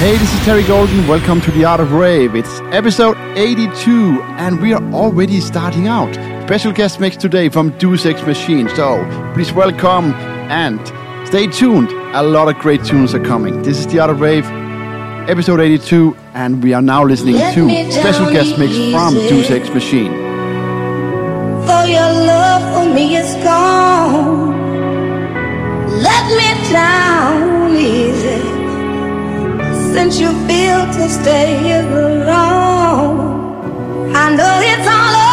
Hey, this is Terry Golden. Welcome to the Art of Rave. It's episode 82, and we are already starting out. Special guest mix today from Deus Ex Machine. So please welcome and stay tuned. A lot of great tunes are coming. This is the Art of Rave, episode 82, and we are now listening Let to special guest mix from. Deus Ex Machine. For your love for me is gone. Let me down easy. Since you feel to stay alone, I know it's all over.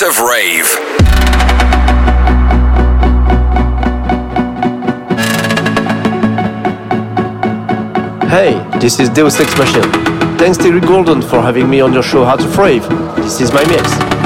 Of Rave. Hey, this is Deus Ex Machine. Thanks Terry Golden for having me on your show Art of Rave. This is my mix.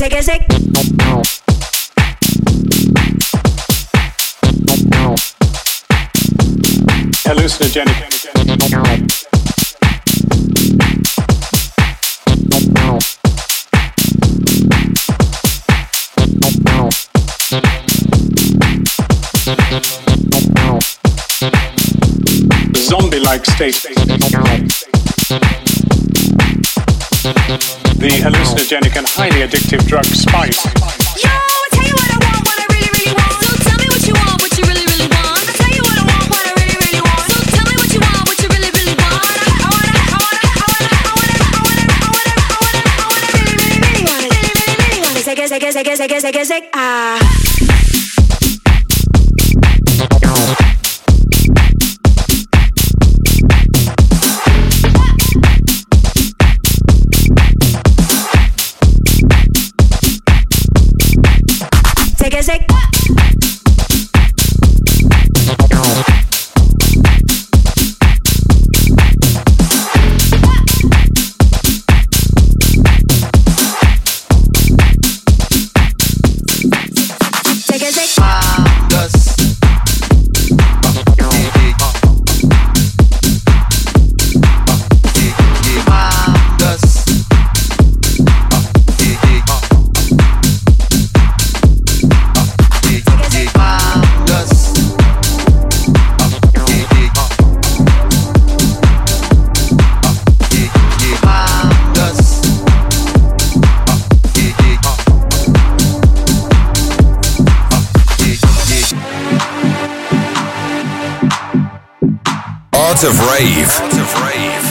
Take a sec. Hallucinogenic. Zombie-like state the hallucinogenic and highly addictive drug Spice. Ah. Art of Rave.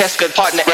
For Cheska, partner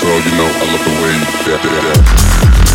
So you know I love the way you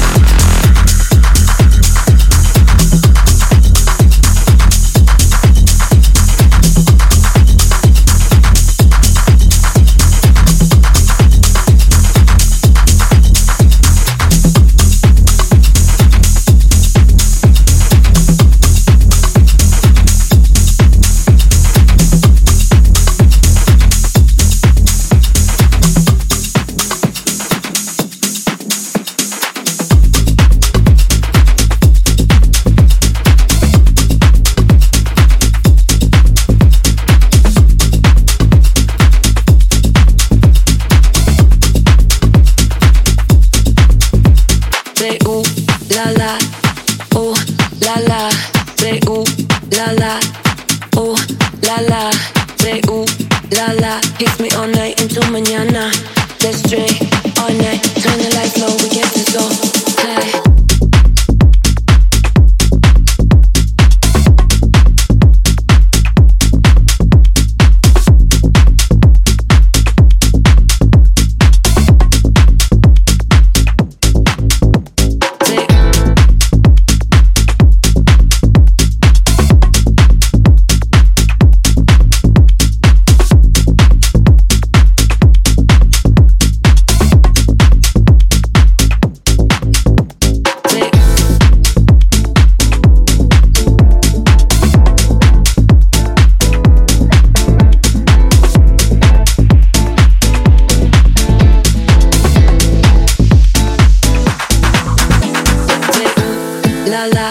la la,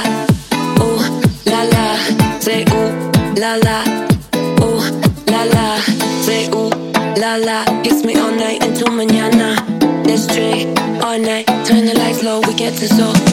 ooh la la. Say ooh la la, ooh la la. Say ooh la la. Kiss me all night until mañana. Let's drink all night. Turn the lights low, we get to so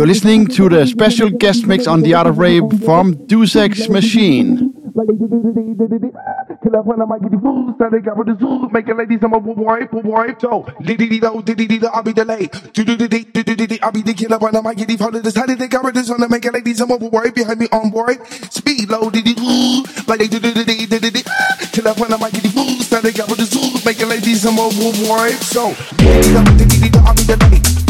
You're listening to the special guest mix on the Art of Rave from Deus Ex Machine. The they got with the zoo, a wipe, wipe, so diddy dee do, diddy dee I'll be delayed. I'll be the killer when I might get the I'm a wipe behind me on board. Speed low, diddy ooh, like they get the they got with the zoo, a wipe, diddy I'll be delayed.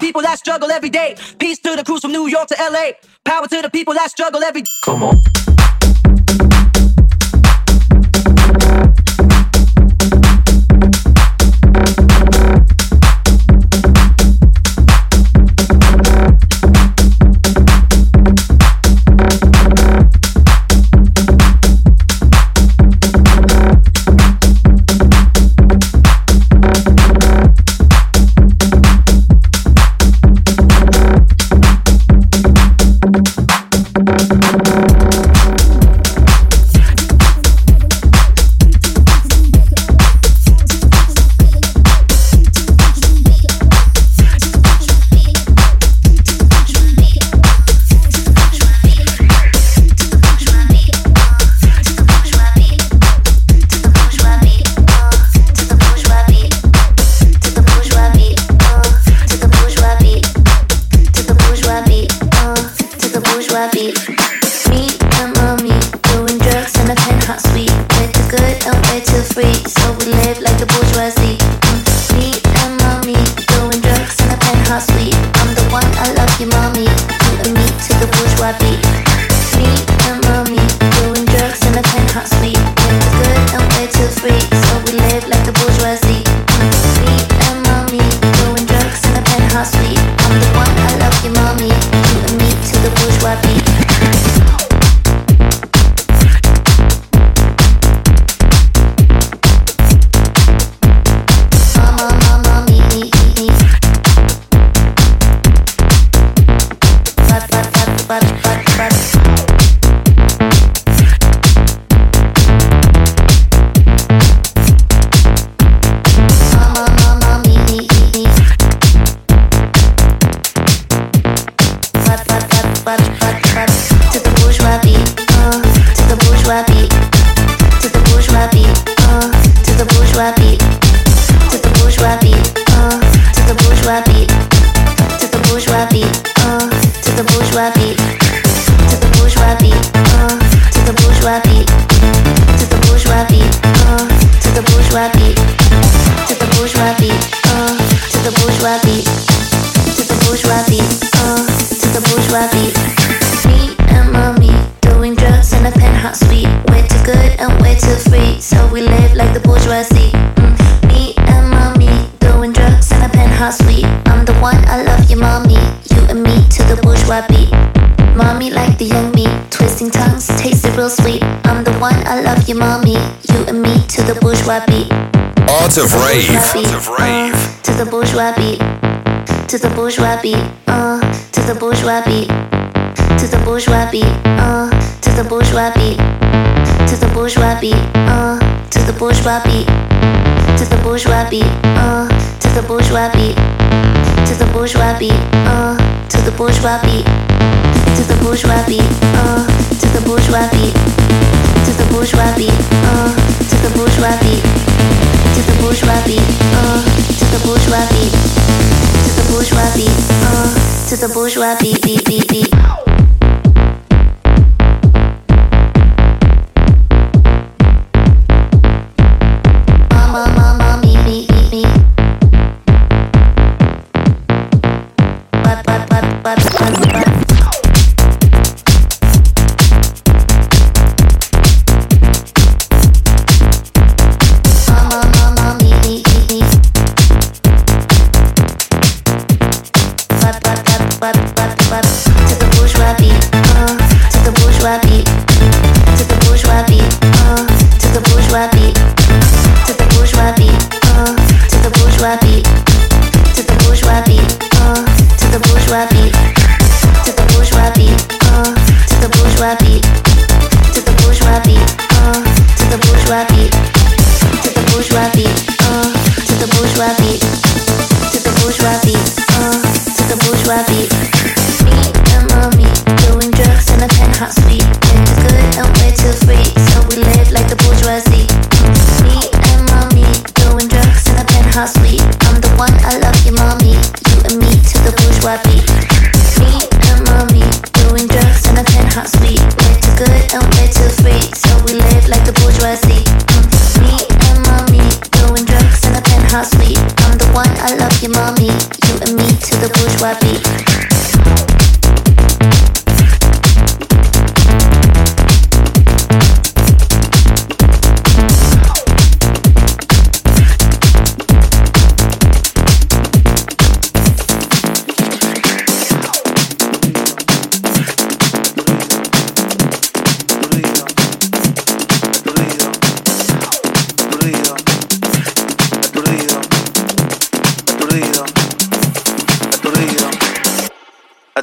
people that struggle every day. Peace to the crews from New York to LA. Power to the people that struggle every day. Come on. bourgeois beat, to the bourgeois beat, to the bourgeois beat, to the bourgeois beat, to the bourgeois beat, to the bourgeois beat, to the bourgeois beat, to the bourgeois beat, to the bourgeois beat, to the bourgeois beat, to the bourgeois beat, to the bourgeois beat, to the bourgeois beat, to the bourgeois beat, to the bourgeois beat, to the bourgeois beat bourgeois beat, uh, to the bourgeois beat, beat, beat, beat.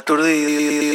You're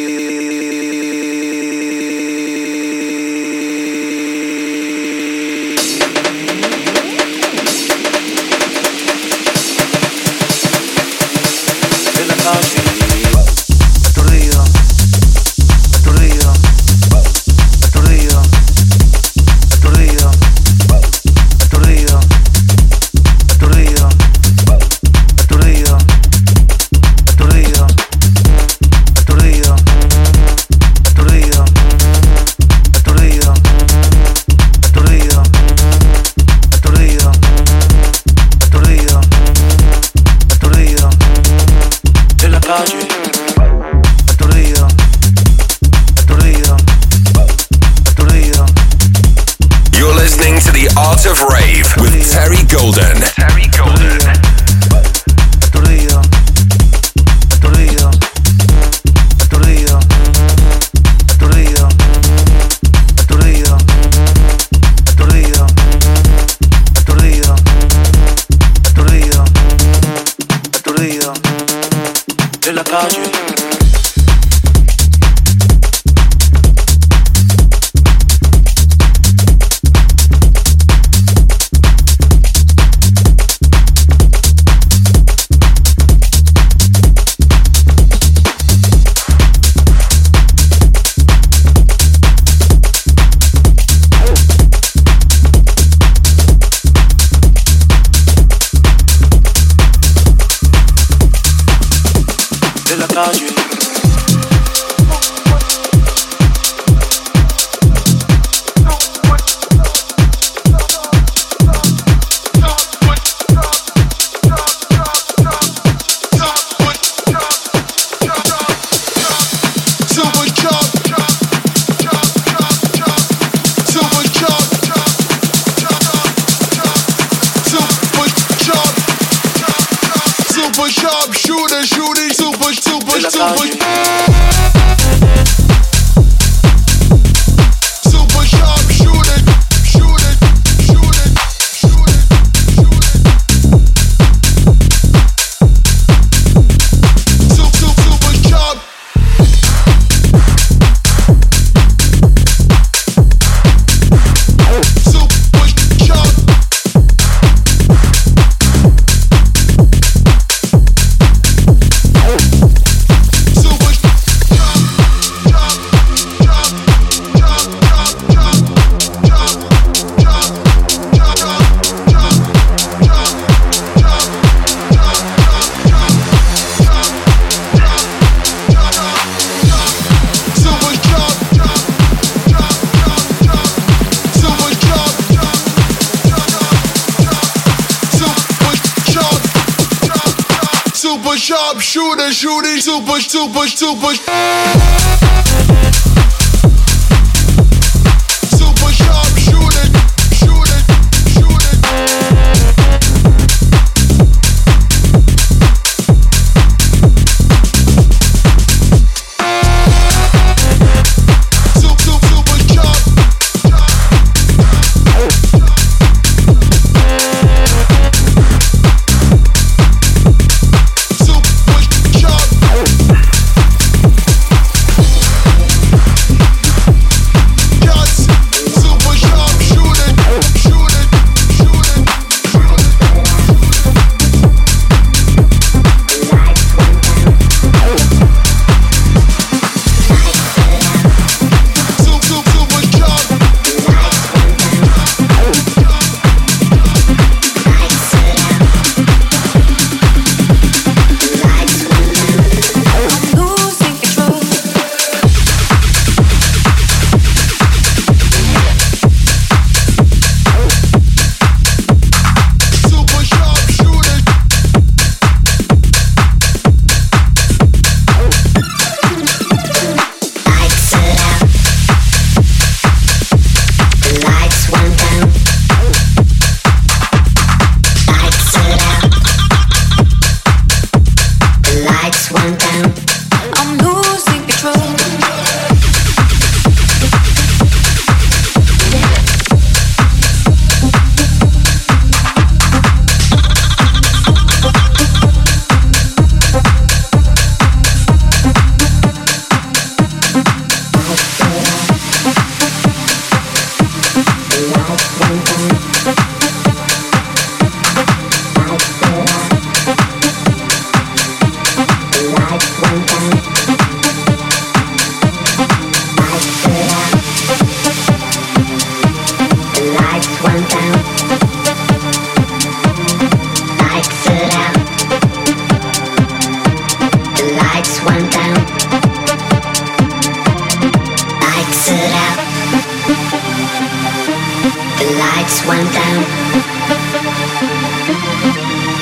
The lights went down.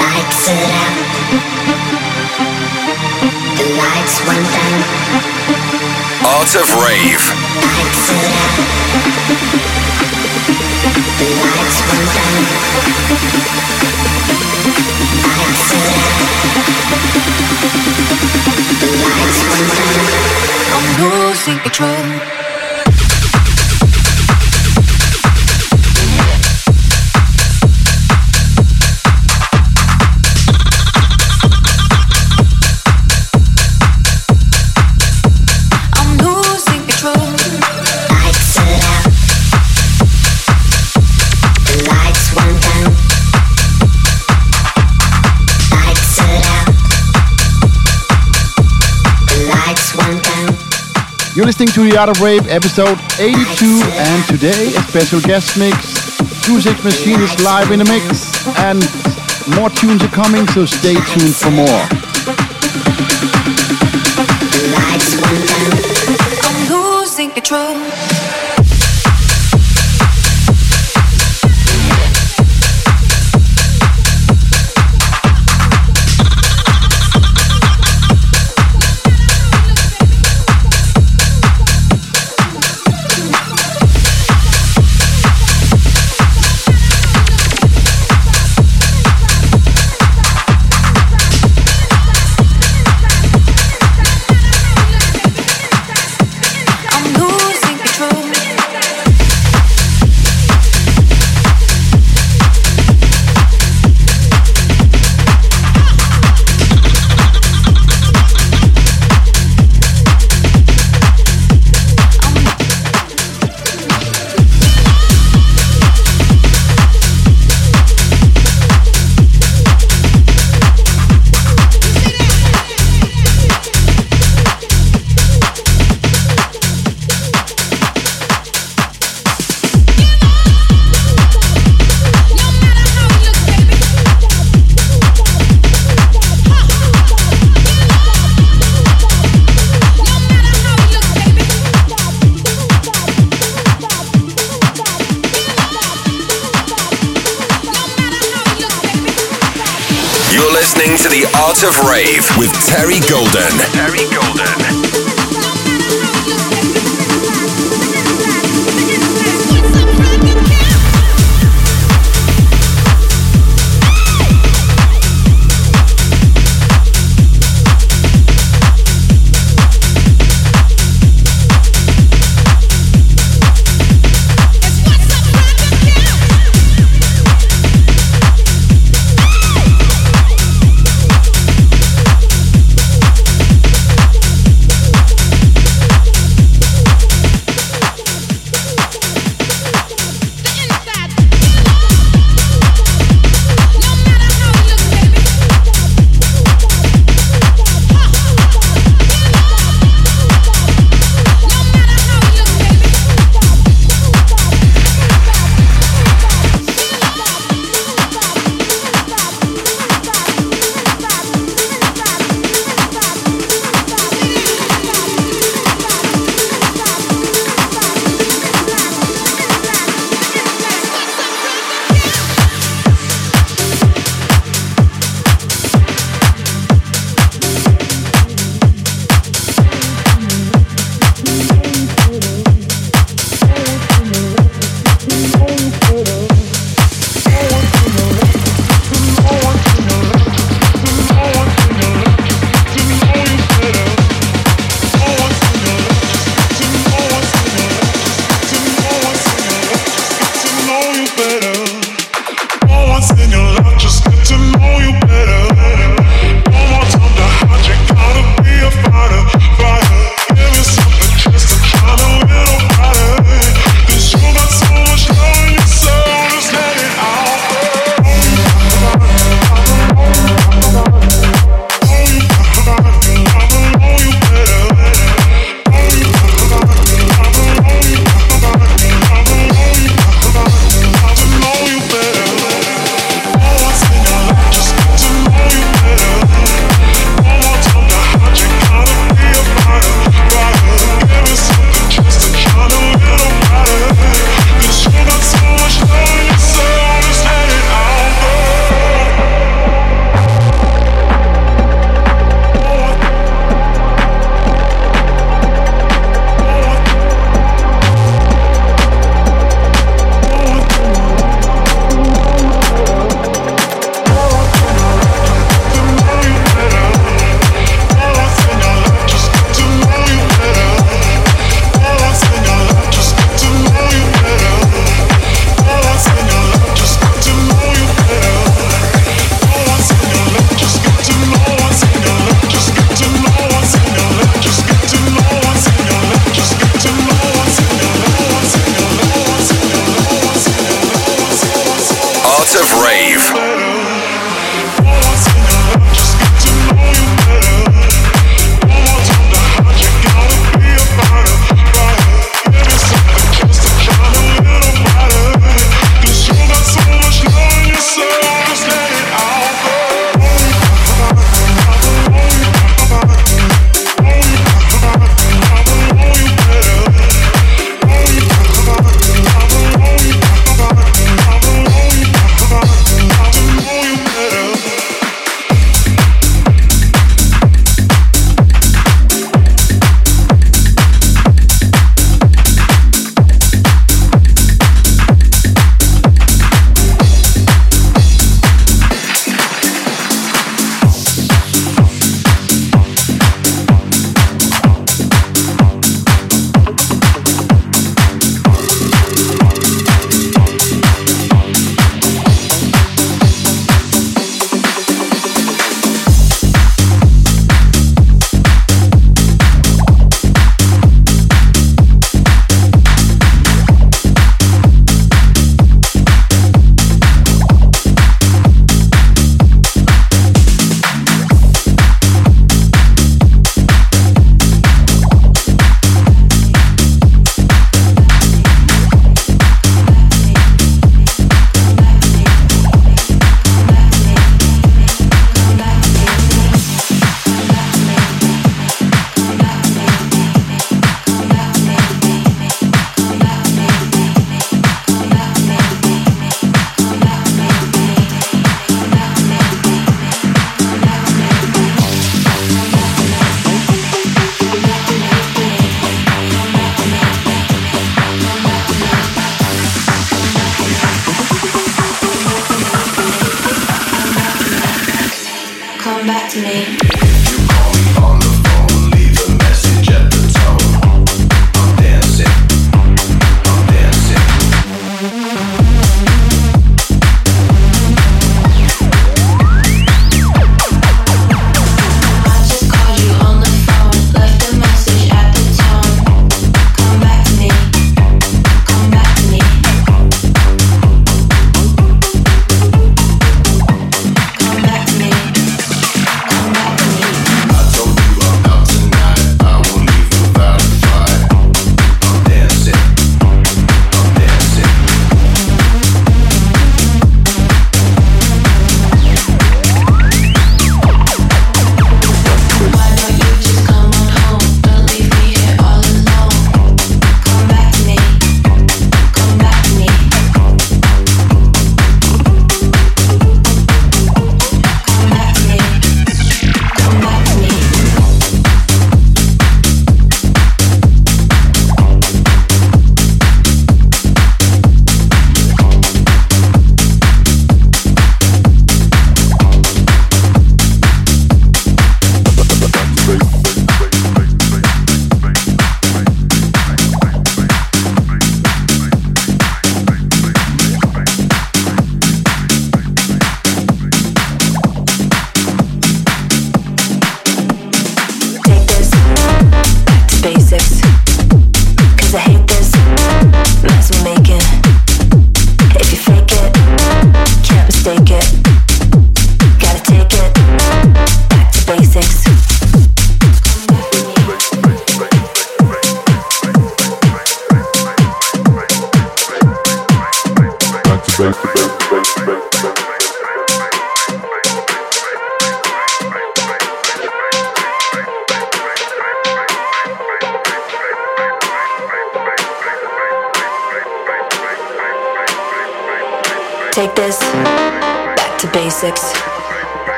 Lights it out. The lights went down. Art of Rave. Lights it out. The lights went down. Lights it out. The lights went down. I'm losing control. You're listening to the Art of Rave episode 82, and today a special guest mix. Deus Ex Machine is live in the mix, and more tunes are coming, so stay tuned for more. Control. Of Rave with Terry Golden. Terry Golden.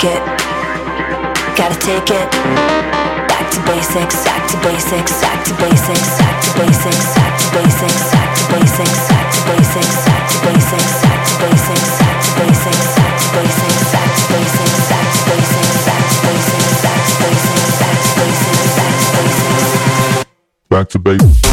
Mistake it. Gotta take it back to basics, back to basics, back to basics, back to basics, back to basics, back to basics, back to basics, back to basics, back to basics, back to basics, back to basics, back to basics, back to basics, back to basics, back to basics, back to basics, back to basics. Back to base.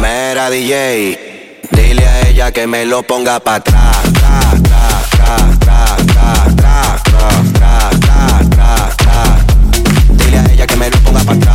Mera DJ, dile a ella que me lo ponga para atrás. Dile a ella que me lo ponga para atrás.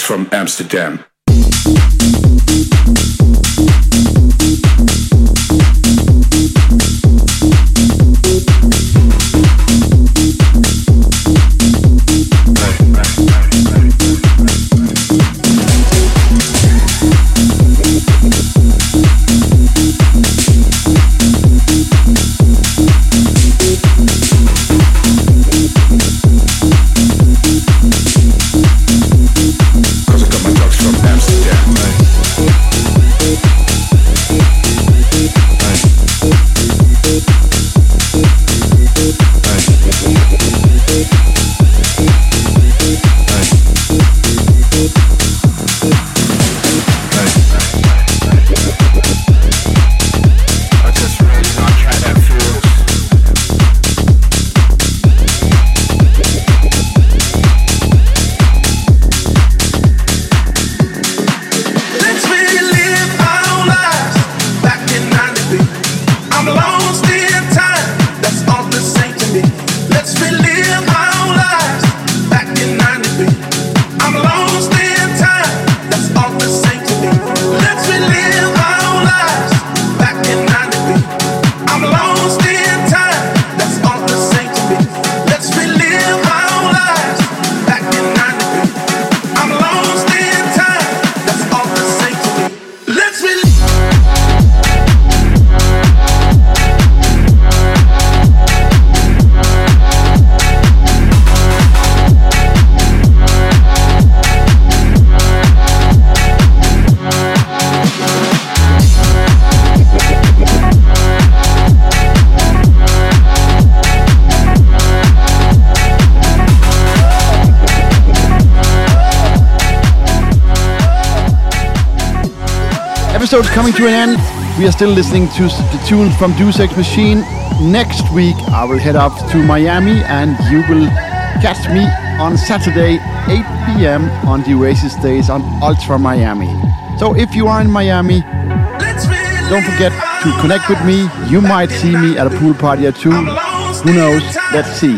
From Amsterdam. Coming to an end. We are still listening to the tunes from Deus Machine. Next week, I will head up to Miami and you will catch me on Saturday, 8 p.m. on the Oasis Days on Ultra Miami. So if you are in Miami, don't forget to connect with me. You might see me at a pool party or two. Who knows? Let's see.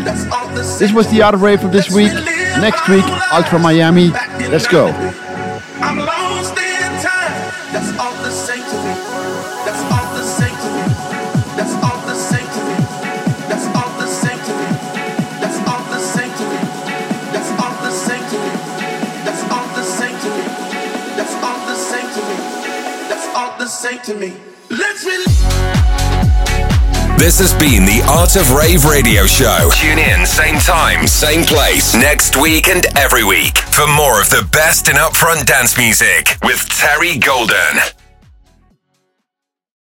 This was the Art of Rave for this week. Next week, Ultra Miami. Let's go. This has been the Art of Rave radio show. Tune in, same time, same place, next week and every week for more of the best in upfront dance music with Terry Golden.